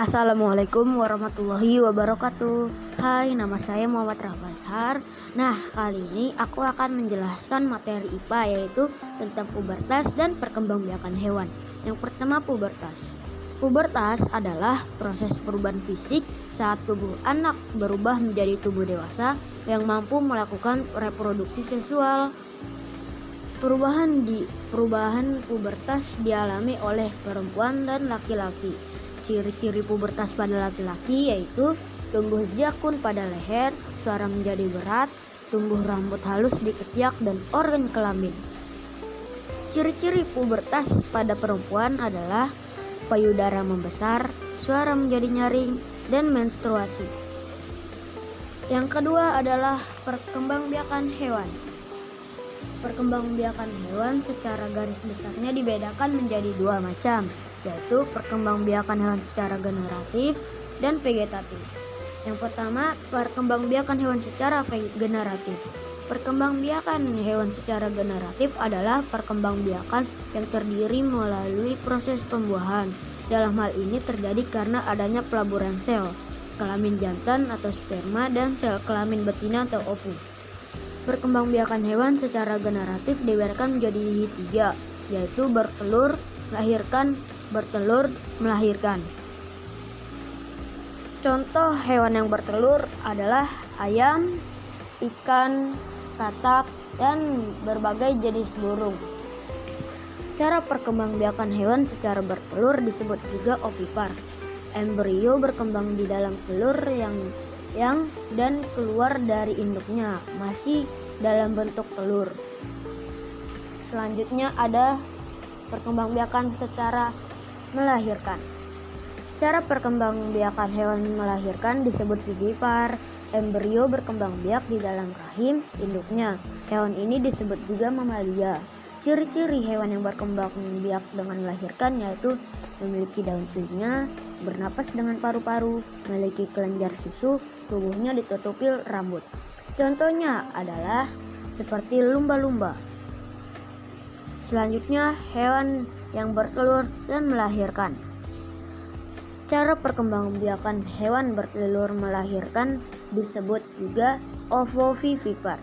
Assalamualaikum warahmatullahi wabarakatuh Hai, nama saya Muhammad Rafashar Nah, kali ini aku akan menjelaskan materi IPA yaitu tentang pubertas dan perkembangbiakan hewan Yang pertama pubertas Pubertas adalah proses perubahan fisik saat tubuh anak berubah menjadi tubuh dewasa yang mampu melakukan reproduksi seksual. Perubahan di perubahan pubertas dialami oleh perempuan dan laki-laki. Ciri-ciri pubertas pada laki-laki yaitu tumbuh jakun pada leher, suara menjadi berat, tumbuh rambut halus di ketiak dan organ kelamin. Ciri-ciri pubertas pada perempuan adalah payudara membesar, suara menjadi nyaring, dan menstruasi. Yang kedua adalah perkembangbiakan hewan. Perkembangbiakan hewan secara garis besarnya dibedakan menjadi dua macam, yaitu perkembangbiakan hewan secara generatif dan vegetatif. Yang pertama, perkembangbiakan hewan secara generatif. Perkembangbiakan hewan secara generatif adalah perkembangbiakan yang terdiri melalui proses pembuahan. Dalam hal ini terjadi karena adanya pelaburan sel, kelamin jantan atau sperma dan sel kelamin betina atau ovum. Perkembangbiakan hewan secara generatif dibedakan menjadi tiga, yaitu bertelur, melahirkan, bertelur, melahirkan. Contoh hewan yang bertelur adalah ayam, ikan, katak, dan berbagai jenis burung. Cara perkembangbiakan hewan secara bertelur disebut juga ovipar. Embrio berkembang di dalam telur yang yang dan keluar dari induknya masih dalam bentuk telur. Selanjutnya ada perkembangbiakan secara melahirkan. Cara perkembangbiakan hewan melahirkan disebut vivipar. Embrio berkembang biak di dalam rahim induknya. Hewan ini disebut juga mamalia. Ciri-ciri hewan yang berkembang biak dengan melahirkan yaitu memiliki daun telinga, bernapas dengan paru-paru, memiliki kelenjar susu, tubuhnya ditutupi rambut. Contohnya adalah seperti lumba-lumba. Selanjutnya, hewan yang bertelur dan melahirkan. Cara perkembangbiakan hewan bertelur melahirkan disebut juga ovovivipar.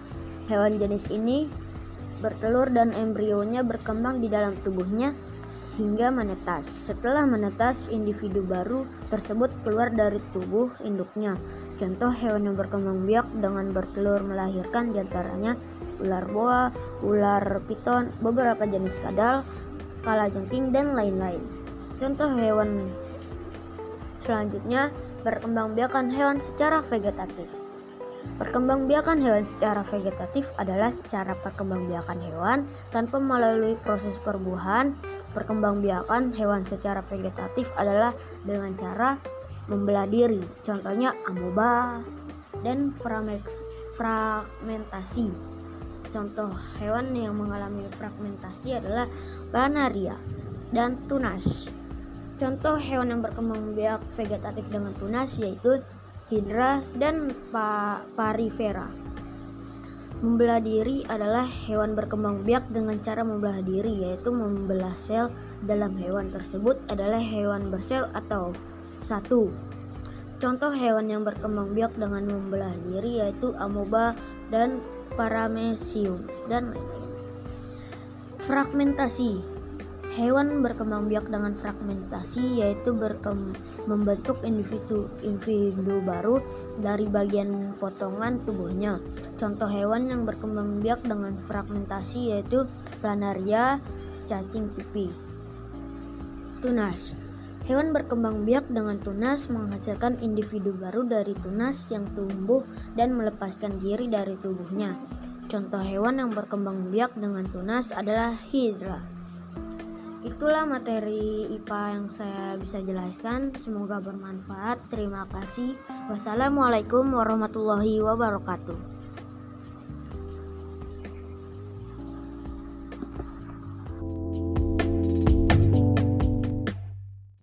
Hewan jenis ini bertelur dan embrionya berkembang di dalam tubuhnya hingga menetas. Setelah menetas, individu baru tersebut keluar dari tubuh induknya. Contoh hewan yang berkembang biak dengan bertelur melahirkan di antaranya ular boa, ular piton, beberapa jenis kadal, kalajengking, dan lain-lain. Contoh hewan Selanjutnya, perkembangbiakan hewan secara vegetatif. Perkembangbiakan hewan secara vegetatif adalah cara perkembangbiakan hewan tanpa melalui proses perbuahan. Perkembangbiakan hewan secara vegetatif adalah dengan cara membelah diri, contohnya amoeba dan fragmentasi. Contoh hewan yang mengalami fragmentasi adalah planaria dan tunas. Contoh hewan yang berkembang biak vegetatif dengan tunas yaitu hidra dan pa. Membelah diri adalah hewan berkembang biak dengan cara membelah diri yaitu membelah sel dalam hewan tersebut adalah hewan bersel atau satu. Contoh hewan yang berkembang biak dengan membelah diri yaitu amoeba dan paramecium dan lain-lain. Fragmentasi Hewan berkembang biak dengan fragmentasi yaitu membentuk individu-individu baru dari bagian potongan tubuhnya. Contoh hewan yang berkembang biak dengan fragmentasi yaitu planaria, cacing pipi. Tunas Hewan berkembang biak dengan tunas menghasilkan individu baru dari tunas yang tumbuh dan melepaskan diri dari tubuhnya. Contoh hewan yang berkembang biak dengan tunas adalah hidra. Itulah materi IPA yang saya bisa jelaskan. Semoga bermanfaat. Terima kasih. Wassalamualaikum warahmatullahi wabarakatuh.